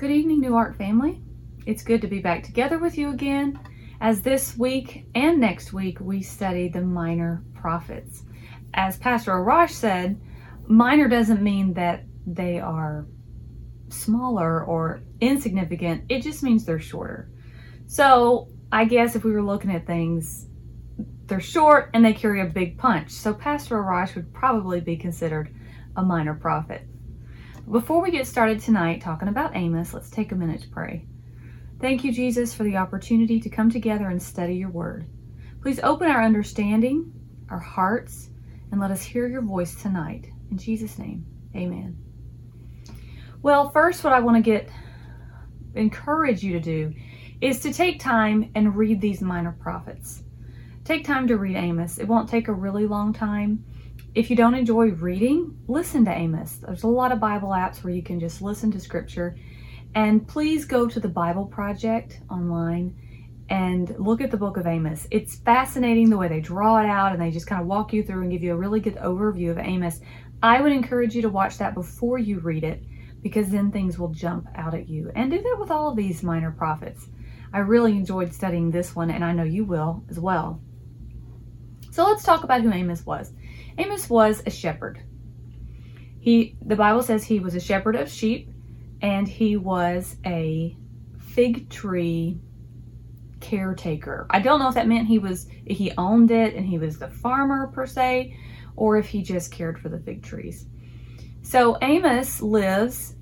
Good evening, New Ark family. It's good to be back together with you again as this week and next week we study the minor prophets. As Pastor Arash said, minor doesn't mean that they are smaller or insignificant, it just means they're shorter. So, I guess if we were looking at things, they're short and they carry a big punch. So, Pastor Arash would probably be considered a minor prophet. Before we get started tonight talking about Amos, let's take a minute to pray. Thank you, Jesus, for the opportunity to come together and study your word. Please open our understanding, our hearts, and let us hear your voice tonight. In Jesus' name, amen. Well, first, what I want to get encourage you to do is to take time and read these minor prophets. Take time to read Amos. It won't take a really long time. If you don't enjoy reading, listen to Amos. There's a lot of Bible apps where you can just listen to scripture and please go to the Bible Project online and look at the book of Amos. It's fascinating the way they draw it out and they just kind of walk you through and give you a really good overview of Amos. I would encourage you to watch that before you read it because then things will jump out at you. And do that with all of these minor prophets. I really enjoyed studying this one and I know you will as well. So let's talk about who Amos was. Amos was a shepherd. He the Bible says he was a shepherd of sheep and he was a fig tree caretaker. I don't know if that meant he was he owned it and he was the farmer per se, or if he just cared for the fig trees. So Amos lives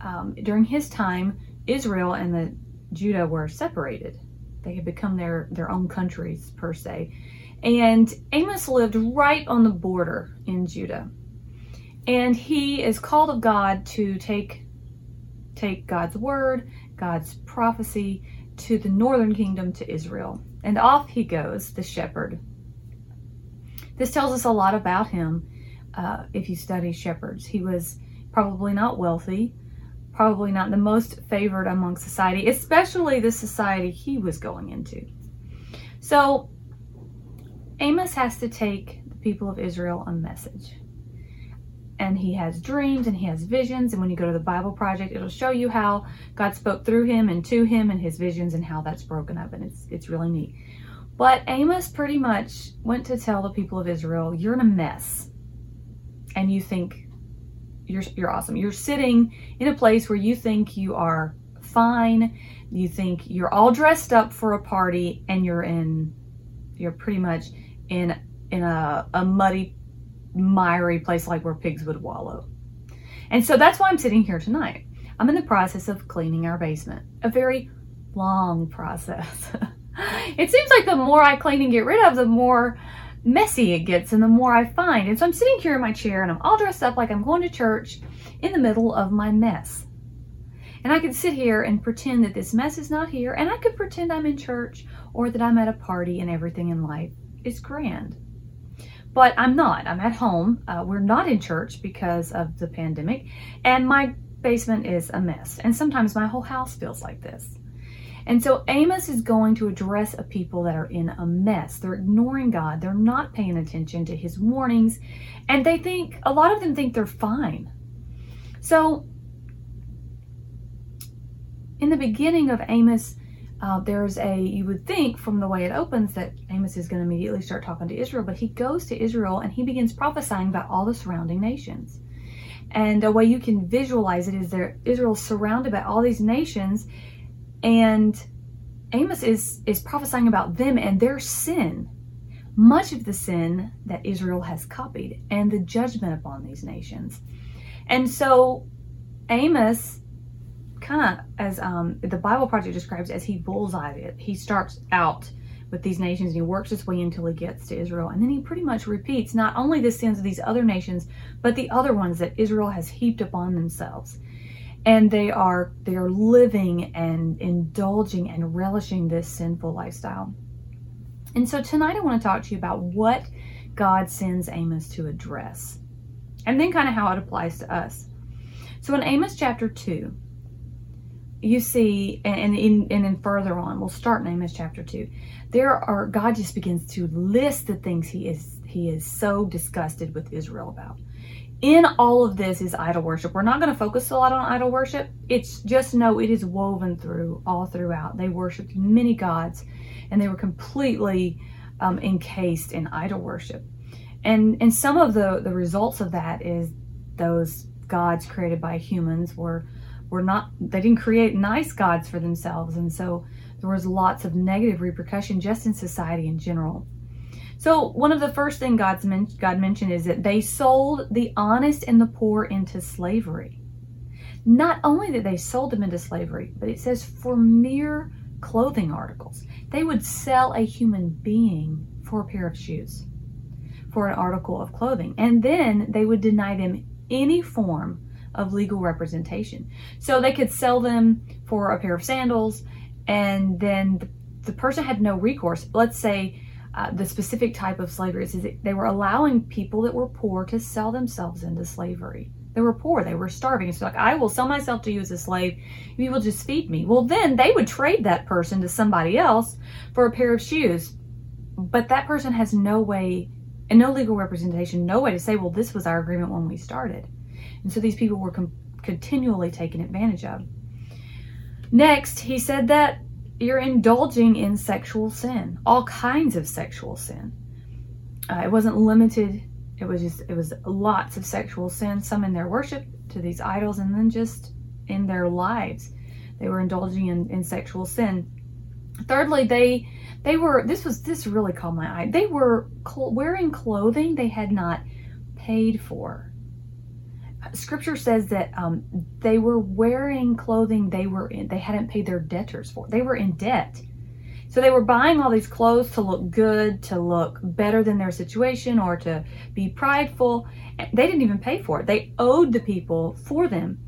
um, during his time. Israel and the Judah were separated; they had become their their own countries per se. And Amos lived right on the border in Judah, and he is called of God to take take God's word, God's prophecy to the northern kingdom to Israel. And off he goes, the shepherd. This tells us a lot about him uh, if you study shepherds. He was probably not wealthy, probably not the most favored among society, especially the society he was going into. So Amos has to take the people of Israel a message and he has dreams and he has visions. And when you go to the Bible Project, it'll show you how God spoke through him and to him and his visions and how that's broken up. And it's it's really neat. But Amos pretty much went to tell the people of Israel, you're in a mess. And you think you're you're awesome. You're sitting in a place where you think you are fine. You think you're all dressed up for a party and you're in you're pretty much in in a, a muddy miry place like where pigs would wallow. And so that's why I'm sitting here tonight. I'm in the process of cleaning our basement, a very long process. it seems like the more I clean and get rid of, the more messy it gets and the more I find. And so I'm sitting here in my chair and I'm all dressed up like I'm going to church in the middle of my mess. And I could sit here and pretend that this mess is not here, and I could pretend I'm in church or that I'm at a party and everything in life is grand. But I'm not. I'm at home. Uh, we're not in church because of the pandemic. And my basement is a mess. And sometimes my whole house feels like this. And so Amos is going to address a people that are in a mess. They're ignoring God. They're not paying attention to his warnings. And they think, a lot of them think they're fine. So in the beginning of Amos, uh, there's a, you would think from the way it opens that Amos is going to immediately start talking to Israel, but he goes to Israel and he begins prophesying about all the surrounding nations. And a way you can visualize it is there Israel's surrounded by all these nations, and Amos is is prophesying about them and their sin, much of the sin that Israel has copied, and the judgment upon these nations. And so Amos kind of as um, the Bible Project describes as he bullseyed it. He starts out with these nations and he works his way until he gets to Israel. And then he pretty much repeats not only the sins of these other nations, but the other ones that Israel has heaped upon themselves. And they are they are living and indulging and relishing this sinful lifestyle. And so tonight I want to talk to you about what God sends Amos to address. And then kind of how it applies to us. So in Amos chapter 2, you see, and in and then further on, we'll start in Amos chapter two. There are God just begins to list the things he is he is so disgusted with Israel about. in all of this is idol worship. We're not going to focus a lot on idol worship. It's just know it is woven through all throughout. They worshiped many gods and they were completely um, encased in idol worship. And and some of the the results of that is those gods created by humans were were not they didn't create nice gods for themselves and so there was lots of negative repercussion just in society in general. So one of the first thing God's men- God mentioned is that they sold the honest and the poor into slavery. Not only that they sold them into slavery, but it says for mere clothing articles. They would sell a human being for a pair of shoes, for an article of clothing, and then they would deny them any form of legal representation. So they could sell them for a pair of sandals, and then the, the person had no recourse. Let's say uh, the specific type of slavery is they were allowing people that were poor to sell themselves into slavery. They were poor, they were starving. So, like, I will sell myself to you as a slave. You will just feed me. Well, then they would trade that person to somebody else for a pair of shoes. But that person has no way and no legal representation, no way to say, well, this was our agreement when we started. And so these people were com- continually taken advantage of. Next, he said that you're indulging in sexual sin, all kinds of sexual sin. Uh, it wasn't limited, it was just, it was lots of sexual sin, some in their worship to these idols, and then just in their lives. They were indulging in, in sexual sin. Thirdly, they they were this was this really caught my eye. They were cl- wearing clothing they had not paid for scripture says that um, they were wearing clothing they were in, they hadn't paid their debtors for. They were in debt. So they were buying all these clothes to look good, to look better than their situation, or to be prideful. They didn't even pay for it. They owed the people for them.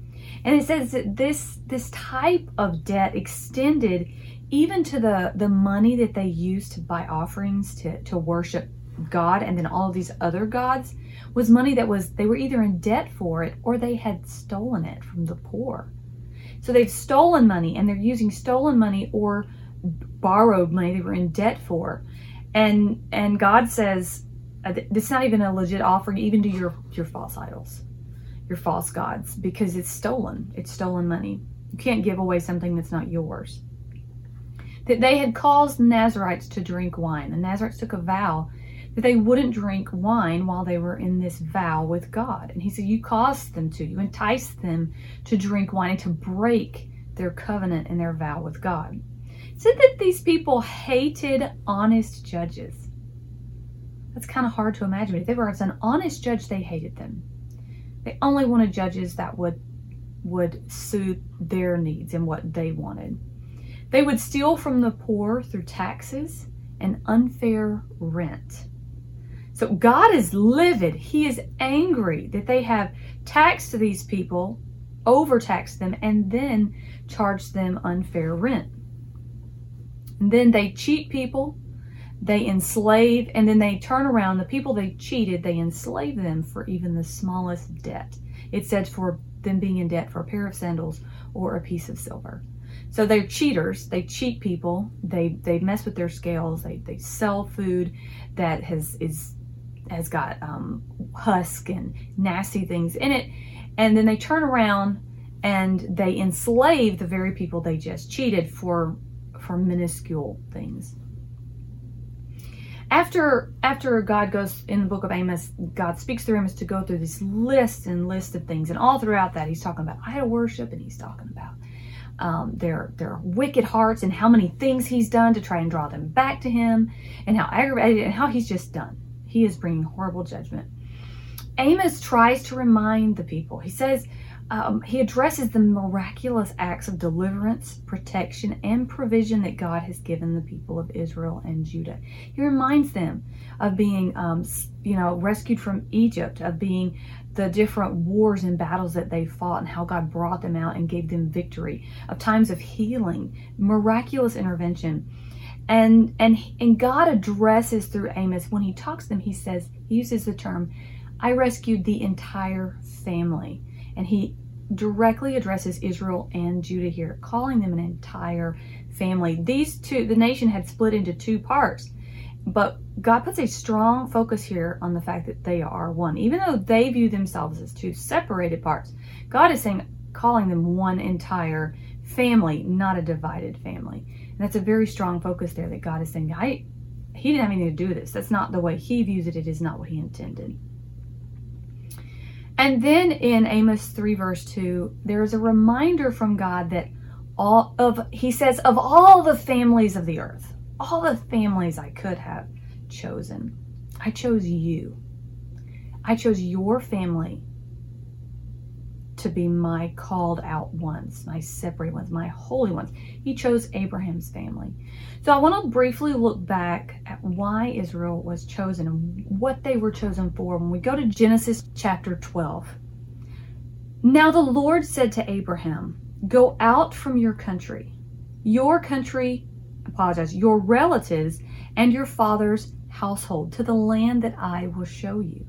And it says that this this type of debt extended even to the the money that they used to buy offerings to to worship God and then all these other gods was money that was they were either in debt for it or they had stolen it from the poor. So they've stolen money and they're using stolen money or borrowed money they were in debt for. And and God says uh, it's not even a legit offering even to your your false idols, your false gods because it's stolen. It's stolen money. You can't give away something that's not yours. That they had caused Nazarites to drink wine. The Nazarites took a vow that they wouldn't drink wine while they were in this vow with God. And he said, You caused them to, you enticed them to drink wine and to break their covenant and their vow with God. It said that these people hated honest judges. That's kind of hard to imagine. If they were an honest judge, they hated them. They only wanted judges that would would suit their needs and what they wanted. They would steal from the poor through taxes and unfair rent. So God is livid. He is angry that they have taxed these people, overtaxed them, and then charged them unfair rent. And then they cheat people, they enslave, and then they turn around. The people they cheated, they enslave them for even the smallest debt. It said for them being in debt for a pair of sandals or a piece of silver. So they're cheaters. They cheat people. They they mess with their scales. They they sell food that has is has got um, husk and nasty things in it. And then they turn around and they enslave the very people they just cheated for for minuscule things. After after God goes in the book of Amos, God speaks through Amos to go through this list and list of things, and all throughout that, he's talking about idol worship, and he's talking about um, their their wicked hearts and how many things he's done to try and draw them back to him, and how aggravated and how he's just done. He is bringing horrible judgment. Amos tries to remind the people. He says, um, he addresses the miraculous acts of deliverance, protection, and provision that God has given the people of Israel and Judah. He reminds them of being, um, you know, rescued from Egypt, of being the different wars and battles that they fought and how God brought them out and gave them victory, of times of healing, miraculous intervention. And and and God addresses through Amos when he talks to them, he says, he uses the term, I rescued the entire family. And he directly addresses Israel and Judah here, calling them an entire family. These two, the nation had split into two parts. but God puts a strong focus here on the fact that they are one. Even though they view themselves as two separated parts, God is saying, calling them one entire family, not a divided family. And that's a very strong focus there that God is saying, I, He didn't have anything to do with this. That's not the way He views it. It is not what He intended. And then in Amos 3, verse 2, there is a reminder from God that all of, He says, of all the families of the earth, all the families I could have chosen, I chose you. I chose your family to be my called out ones, my separate ones, my holy ones. He chose Abraham's family. So I want to briefly look back at why Israel was chosen and what they were chosen for when we go to Genesis chapter 12. Now the Lord said to Abraham, Go out from your country, your country, apologize, your relatives, and your father's household to the land that I will show you.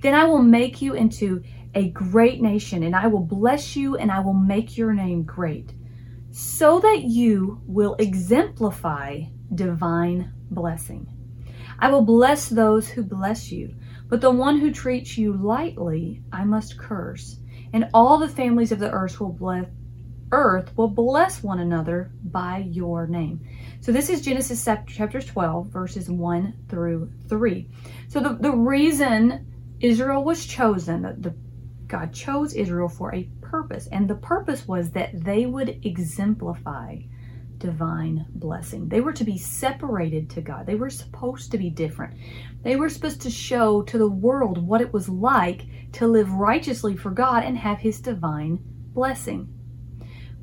Then I will make you into a great nation, and I will bless you, and I will make your name great, so that you will exemplify divine blessing. I will bless those who bless you, but the one who treats you lightly I must curse. And all the families of the earth will bless earth will bless one another by your name. So this is Genesis chapter 12, verses 1 through 3. So the, the reason Israel was chosen, the, the God chose Israel for a purpose, and the purpose was that they would exemplify divine blessing. They were to be separated to God. They were supposed to be different. They were supposed to show to the world what it was like to live righteously for God and have his divine blessing.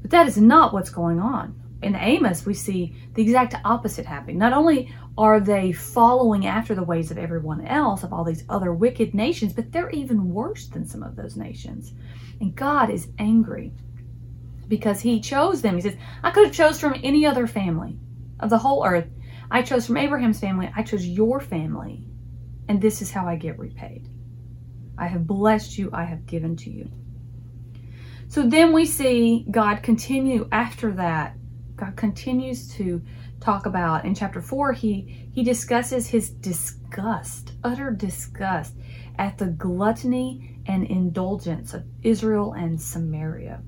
But that is not what's going on in Amos, we see the exact opposite happening. Not only are they following after the ways of everyone else, of all these other wicked nations, but they're even worse than some of those nations. And God is angry because He chose them. He says, I could have chose from any other family of the whole earth. I chose from Abraham's family. I chose your family. And this is how I get repaid. I have blessed you. I have given to you. So then we see God continue after that God continues to talk about in chapter 4 he he discusses his disgust utter disgust at the gluttony and indulgence of Israel and Samaria.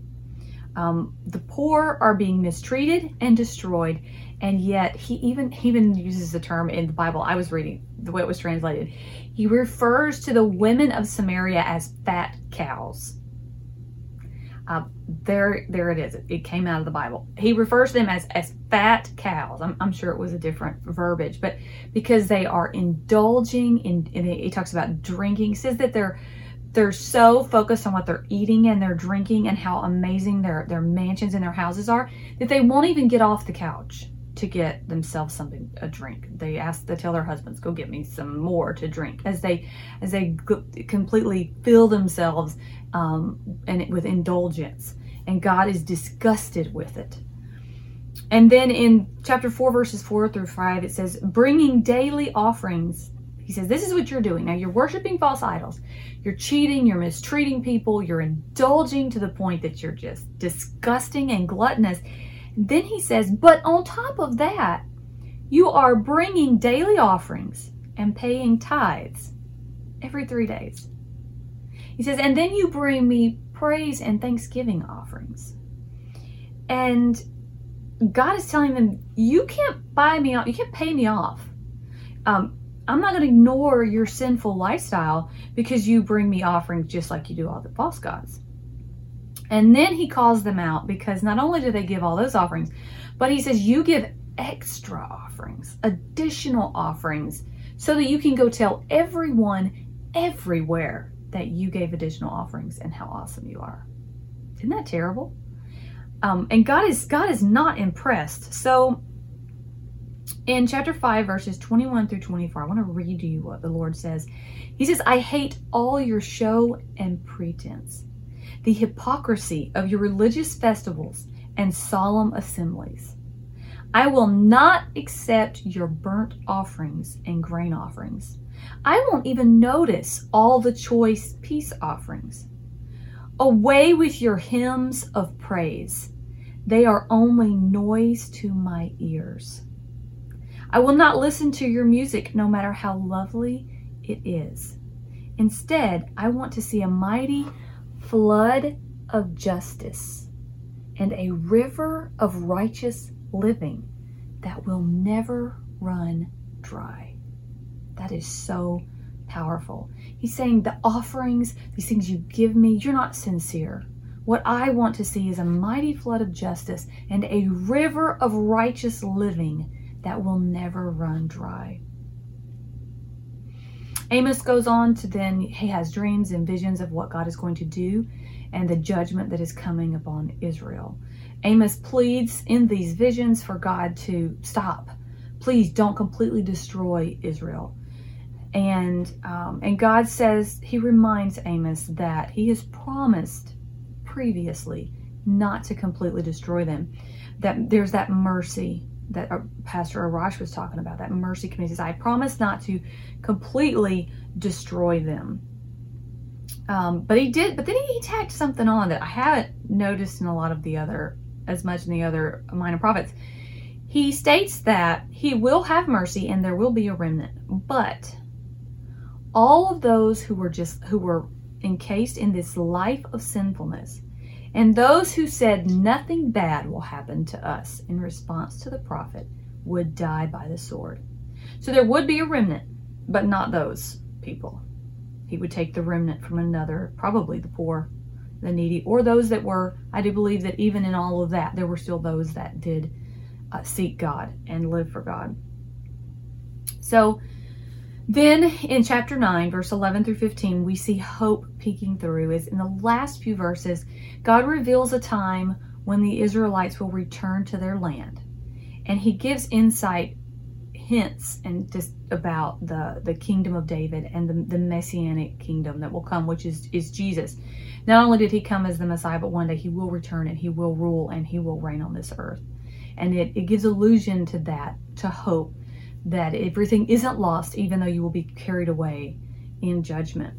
Um, the poor are being mistreated and destroyed and yet he even he even uses the term in the Bible I was reading the way it was translated. He refers to the women of Samaria as fat cows uh, there, there it is. It, came out of the Bible. He refers to them as as fat cows. I'm, I'm sure it was a different verbiage, but because they are indulging in, and he talks about drinking. He says that they're they're so focused on what they're eating and they're drinking and how amazing their their mansions and their houses are that they won't even get off the couch to get themselves something a drink. They ask they tell their husbands, "Go get me some more to drink." As they as they completely fill themselves um, and with indulgence, and God is disgusted with it. And then in chapter 4, verses 4 through 5, it says, bringing daily offerings. He says, This is what you're doing. Now, you're worshiping false idols. You're cheating. You're mistreating people. You're indulging to the point that you're just disgusting and gluttonous. Then he says, But on top of that, you are bringing daily offerings and paying tithes every three days. He says, and then you bring me praise and thanksgiving offerings. And God is telling them, you can't buy me off, you can't pay me off. Um, I'm not going to ignore your sinful lifestyle because you bring me offerings just like you do all the false gods. And then he calls them out because not only do they give all those offerings, but he says, you give extra offerings, additional offerings, so that you can go tell everyone everywhere that you gave additional offerings and how awesome you are. Isn't that terrible? Um, and God is God is not impressed. So in chapter 5 verses 21 through 24 i want to read to you what the lord says he says i hate all your show and pretense the hypocrisy of your religious festivals and solemn assemblies i will not accept your burnt offerings and grain offerings I won't even notice all the choice peace offerings. Away with your hymns of praise. They are only noise to my ears. I will not listen to your music, no matter how lovely it is. Instead, I want to see a mighty flood of justice and a river of righteous living that will never run dry. That is so powerful. He's saying the offerings, these things you give me, you're not sincere. What I want to see is a mighty flood of justice and a river of righteous living that will never run dry. Amos goes on to then, he has dreams and visions of what God is going to do and the judgment that is coming upon Israel. Amos pleads in these visions for God to stop. Please don't completely destroy Israel. And um, and God says he reminds Amos that he has promised previously not to completely destroy them. That there's that mercy that uh, Pastor Arash was talking about. That mercy committee "I promise not to completely destroy them." Um, but he did. But then he tacked something on that I haven't noticed in a lot of the other, as much in the other minor prophets. He states that he will have mercy and there will be a remnant, but all of those who were just who were encased in this life of sinfulness and those who said nothing bad will happen to us in response to the prophet would die by the sword. So there would be a remnant, but not those people. He would take the remnant from another, probably the poor, the needy, or those that were, I do believe that even in all of that, there were still those that did uh, seek God and live for God. So then in chapter 9, verse 11 through 15, we see hope peeking through. Is in the last few verses, God reveals a time when the Israelites will return to their land. And he gives insight, hints, and just about the, the kingdom of David and the, the messianic kingdom that will come, which is, is Jesus. Not only did he come as the Messiah, but one day he will return and he will rule and he will reign on this earth. And it, it gives allusion to that, to hope that everything isn't lost, even though you will be carried away in judgment.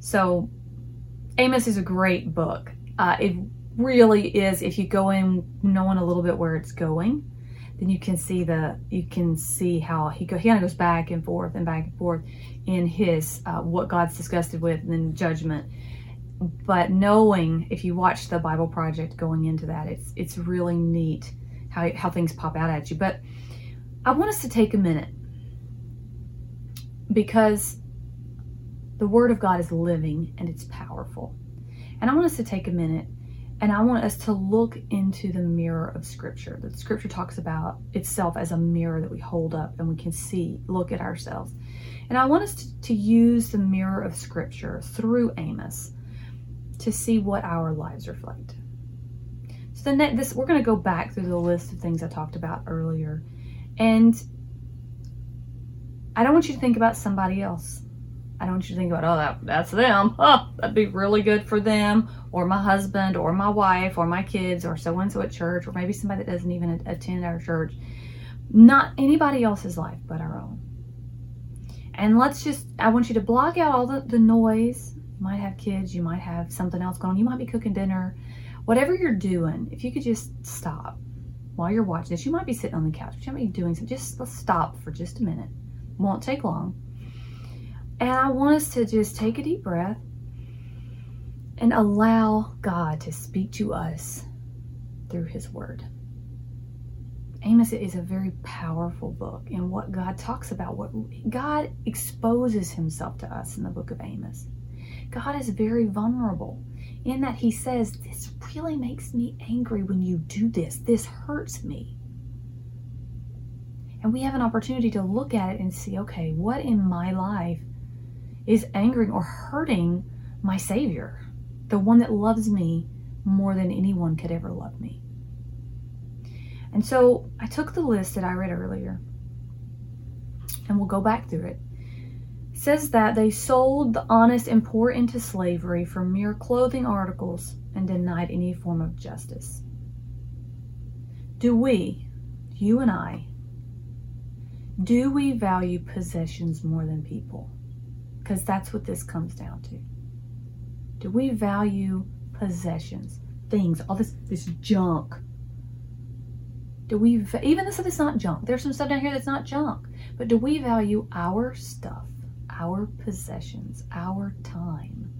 So, Amos is a great book. Uh, it really is. If you go in knowing a little bit where it's going, then you can see the you can see how he go. He kind of goes back and forth and back and forth in his uh, what God's disgusted with and then judgment. But knowing if you watch the Bible Project going into that, it's it's really neat how how things pop out at you. But I want us to take a minute because the Word of God is living and it's powerful. And I want us to take a minute and I want us to look into the mirror of Scripture. The Scripture talks about itself as a mirror that we hold up and we can see, look at ourselves. And I want us to, to use the mirror of Scripture through Amos to see what our lives reflect. So the this we're going to go back through the list of things I talked about earlier and I don't want you to think about somebody else. I don't want you to think about, oh, that, that's them. Oh, that'd be really good for them, or my husband, or my wife, or my kids, or so and so at church, or maybe somebody that doesn't even attend our church. Not anybody else's life but our own. And let's just, I want you to block out all the, the noise. You might have kids, you might have something else going on, you might be cooking dinner. Whatever you're doing, if you could just stop while you're watching this, you might be sitting on the couch, but you might be doing something. Just let's stop for just a minute. Won't take long. And I want us to just take a deep breath and allow God to speak to us through His Word. Amos is a very powerful book and what God talks about, what God exposes himself to us in the book of Amos. God is very vulnerable in that he says, This really makes me angry when you do this. This hurts me. And we have an opportunity to look at it and see, okay, what in my life is angering or hurting my Savior, the one that loves me more than anyone could ever love me. And so I took the list that I read earlier, and we'll go back through it says that they sold the honest and poor into slavery for mere clothing articles and denied any form of justice. Do we, you and I, do we value possessions more than people? Because that's what this comes down to. Do we value possessions, things, all this, this junk Do we, even the stuff that's not junk, there's some stuff down here that's not junk, but do we value our stuff, our possessions, our time,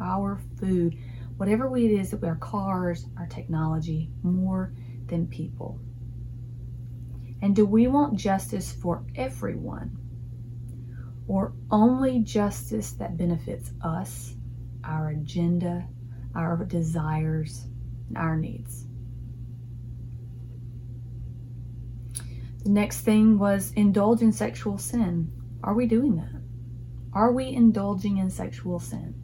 our food, whatever it is that our cars, our technology, more than people? And do we want justice for everyone? Or only justice that benefits us, our agenda, our desires, our needs? The next thing was indulge in sexual sin. Are we doing that? Are we indulging in sexual sin?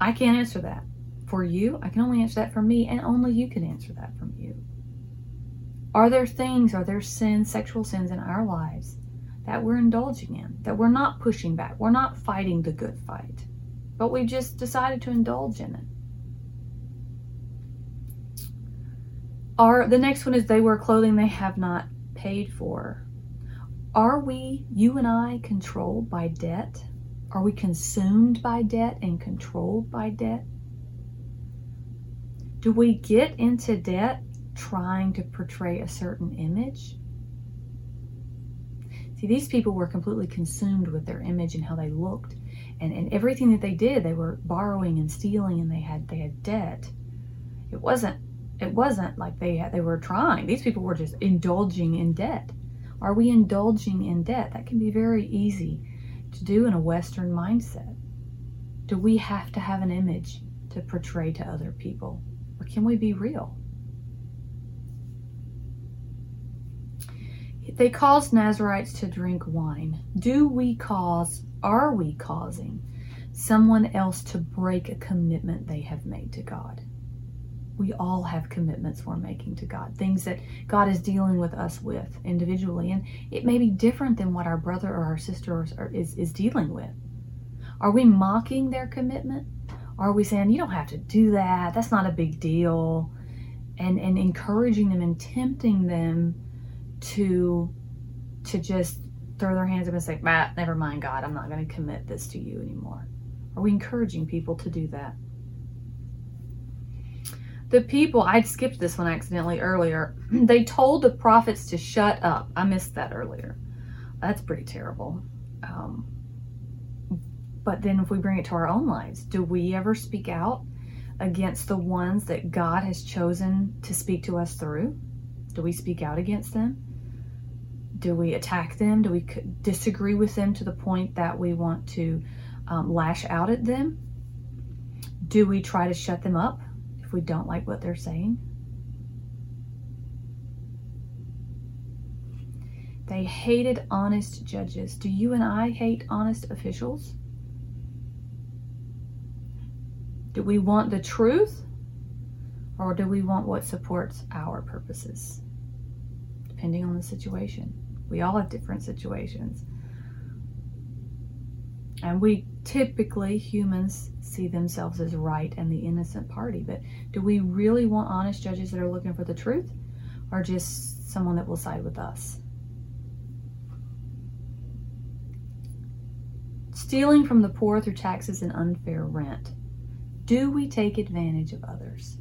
I can't answer that for you. I can only answer that for me, and only you can answer that from you. Are there things, are there sins, sexual sins in our lives that we're indulging in, that we're not pushing back? We're not fighting the good fight, but we just decided to indulge in it. Are the next one is they wear clothing they have not paid for. Are we, you and I, controlled by debt? Are we consumed by debt and controlled by debt? Do we get into debt trying to portray a certain image? See, these people were completely consumed with their image and how they looked. And, and everything that they did, they were borrowing and stealing and they had they had debt. It wasn't it wasn't like they had, they were trying. These people were just indulging in debt. Are we indulging in debt? That can be very easy to do in a Western mindset. Do we have to have an image to portray to other people? Or can we be real? They caused Nazarites to drink wine. Do we cause, are we causing someone else to break a commitment they have made to God? We all have commitments we're making to God, things that God is dealing with us with individually. And it may be different than what our brother or our sister is, is dealing with. Are we mocking their commitment? Are we saying, you don't have to do that? That's not a big deal. And, and encouraging them and tempting them to, to just throw their hands up and say, bah, never mind, God, I'm not going to commit this to you anymore. Are we encouraging people to do that? The people, I'd skipped this one accidentally earlier. They told the prophets to shut up. I missed that earlier. That's pretty terrible. Um, but then if we bring it to our own lives, do we ever speak out against the ones that God has chosen to speak to us through? Do we speak out against them? Do we attack them? Do we disagree with them to the point that we want to um, lash out at them? Do we try to shut them up? We don't like what they're saying. They hated honest judges. Do you and I hate honest officials? Do we want the truth or do we want what supports our purposes? Depending on the situation. We all have different situations. And we typically, humans, see themselves as right and the innocent party. But do we really want honest judges that are looking for the truth or just someone that will side with us? Stealing from the poor through taxes and unfair rent. Do we take advantage of others?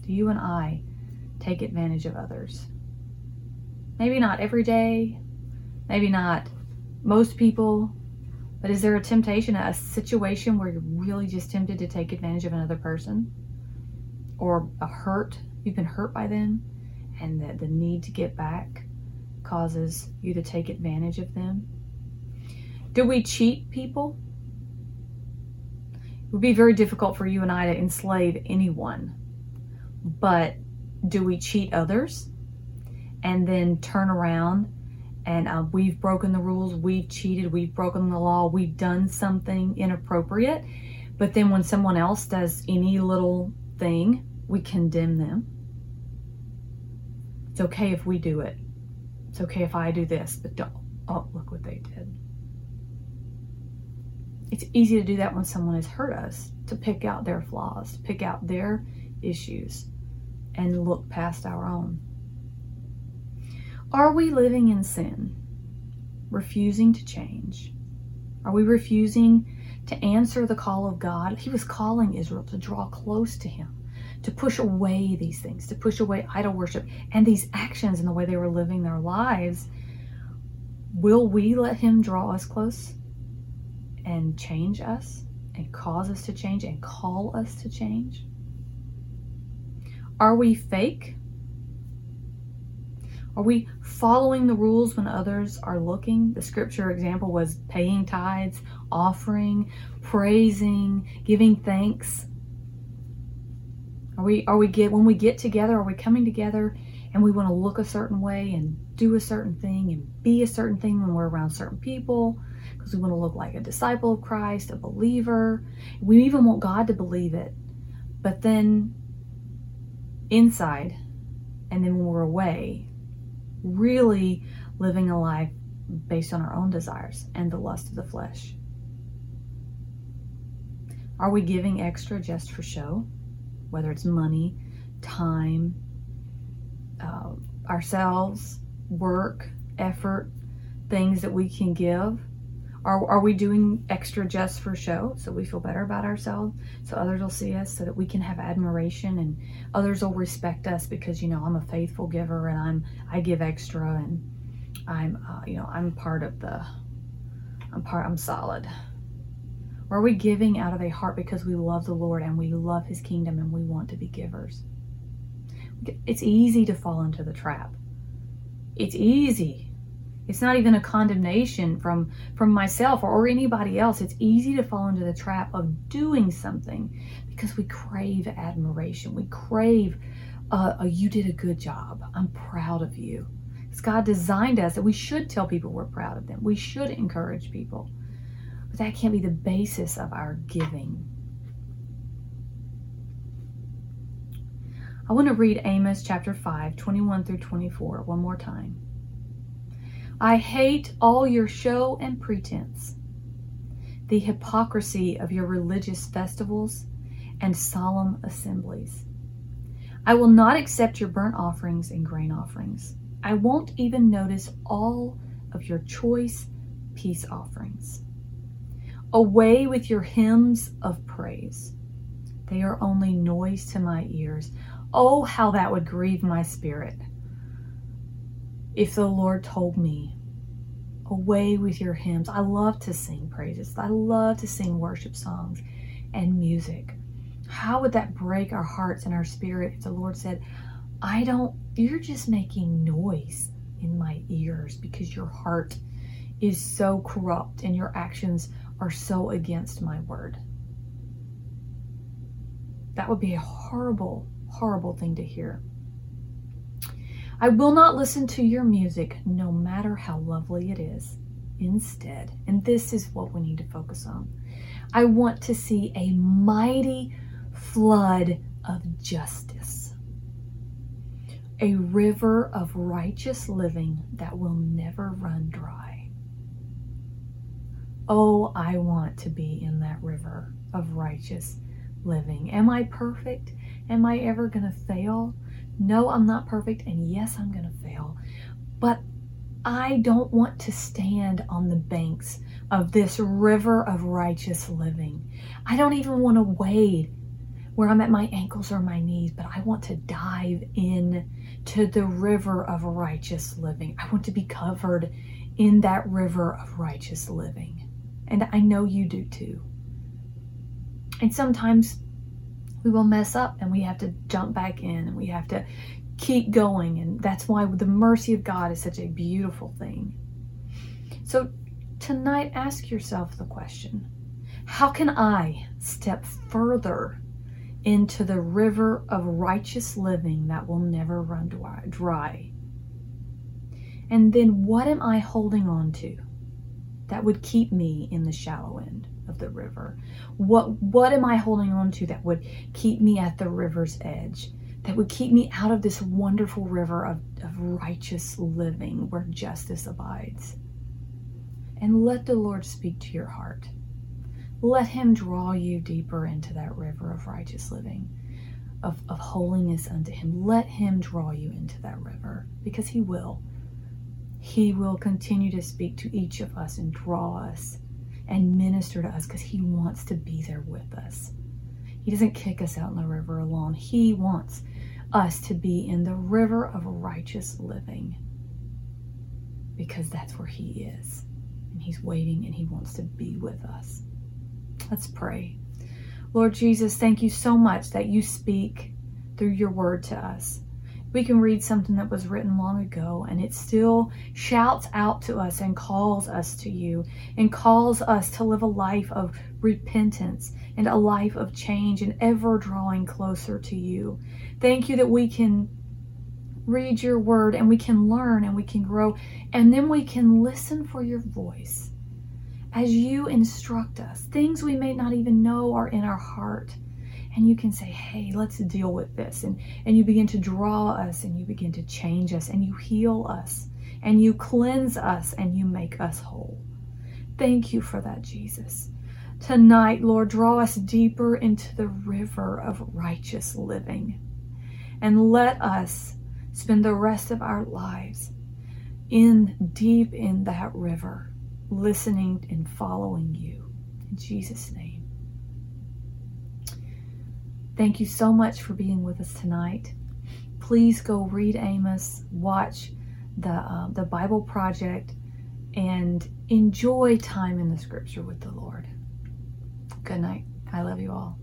Do you and I take advantage of others? Maybe not every day, maybe not most people, but is there a temptation, a situation where you're really just tempted to take advantage of another person? Or a hurt, you've been hurt by them, and that the need to get back causes you to take advantage of them? Do we cheat people? It would be very difficult for you and I to enslave anyone. But do we cheat others and then turn around and uh, we've broken the rules, we've cheated, we've broken the law, we've done something inappropriate. But then when someone else does any little thing, we condemn them. It's okay if we do it. It's okay if I do this, but don't. Oh, look what they did. It's easy to do that when someone has hurt us, to pick out their flaws, to pick out their issues, and look past our own. Are we living in sin? Refusing to change? Are we refusing to answer the call of God? He was calling Israel to draw close to Him, to push away these things, to push away idol worship and these actions and the way they were living their lives, will we let Him draw us close and change us and cause us to change and call us to change? Are we fake? Are we following the rules when others are looking? The scripture example was paying tithes, offering, praising, giving thanks. Are we are we get when we get together, are we coming together and we want to look a certain way and do a certain thing and be a certain thing when we're around certain people because we want to look like a disciple of Christ, a believer. We even want God to believe it. But then inside and then when we're away, really living a life based on our own desires and the lust of the flesh. Are we giving extra just for show? Whether it's money, time, uh, ourselves, work, effort, things that we can give? Are, are we doing extra just for show so we feel better about ourselves so others will see us so that we can have admiration and others will respect us because you know I'm a faithful giver and I'm I give extra and I'm uh, you know I'm part of the I'm part I'm solid. Or are we giving out of a heart because we love the Lord and we love his kingdom and we want to be givers? It's easy to fall into the trap. It's easy it's not even a condemnation from from myself or, or anybody else. It's easy to fall into the trap of doing something because we crave admiration. We crave, uh, oh, you did a good job. I'm proud of you. Because God designed us that we should tell people we're proud of them. We should encourage people. But that can't be the basis of our giving. I want to read Amos chapter 5, 21 through 24 one more time. I hate all your show and pretense, the hypocrisy of your religious festivals and solemn assemblies. I will not accept your burnt offerings and grain offerings. I won't even notice all of your choice peace offerings. Away with your hymns of praise. They are only noise to my ears. Oh, how that would grieve my spirit if the Lord told me, away with your hymns. I love to sing praises. I love to sing worship songs and music. How would that break our hearts and our spirit if the Lord said, I don't, you're just making noise in my ears because your heart is so corrupt and your actions are so against my word? That would be a horrible, horrible thing to hear. I will not listen to your music, no matter how lovely it is. Instead, and this is what we need to focus on, I want to see a mighty flood of justice, a river of righteous living that will never run dry. Oh, I want to be in that river of righteous living. Am I perfect? Am I ever going to fail? No, I'm not perfect, and yes, I'm going to fail. But I don't want to stand on the banks of this river of righteous living. I don't even want to wade where I'm at my ankles or my knees, but I want to dive in to the river of righteous living. I want to be covered in that river of righteous living. And I know you do too. And sometimes we will mess up and we have to jump back in and we have to keep going. And that's why the mercy of God is such a beautiful thing. So tonight, ask yourself the question How can I step further into the river of righteous living that will never run dry? And then what am I holding on to that would keep me in the shallow end? Of the river? What what am I holding on to that would keep me at the river's edge? That would keep me out of this wonderful river of, of righteous living where justice abides. And let the Lord speak to your heart. Let Him draw you deeper into that river of righteous living, of, of holiness unto Him. Let Him draw you into that river because He will. He will continue to speak to each of us and draw us and minister to us because He wants to be there with us. He doesn't kick us out in the river alone. He wants us to be in the river of righteous living because that's where He is. And He's waiting and He wants to be with us. Let's pray. Lord Jesus, thank you so much that you speak through your word to us. We can read something that was written long ago and it still shouts out to us and calls us to you and calls us to live a life of repentance and a life of change and ever drawing closer to you. Thank you that we can read your word and we can learn and we can grow and then we can listen for your voice as you instruct us. Things we may not even know are in our heart. And you can say, hey, let's deal with this. And, and you begin to draw us and you begin to change us and you heal us and you cleanse us and you make us whole. Thank you for that, Jesus. Tonight, Lord, draw us deeper into the river of righteous living and let us spend the rest of our lives in deep in that river listening and following you. In Jesus' name. Thank you so much for being with us tonight. Please go read Amos, watch the uh, the Bible Project, and enjoy time in the Scripture with the Lord. Good night. I love you all.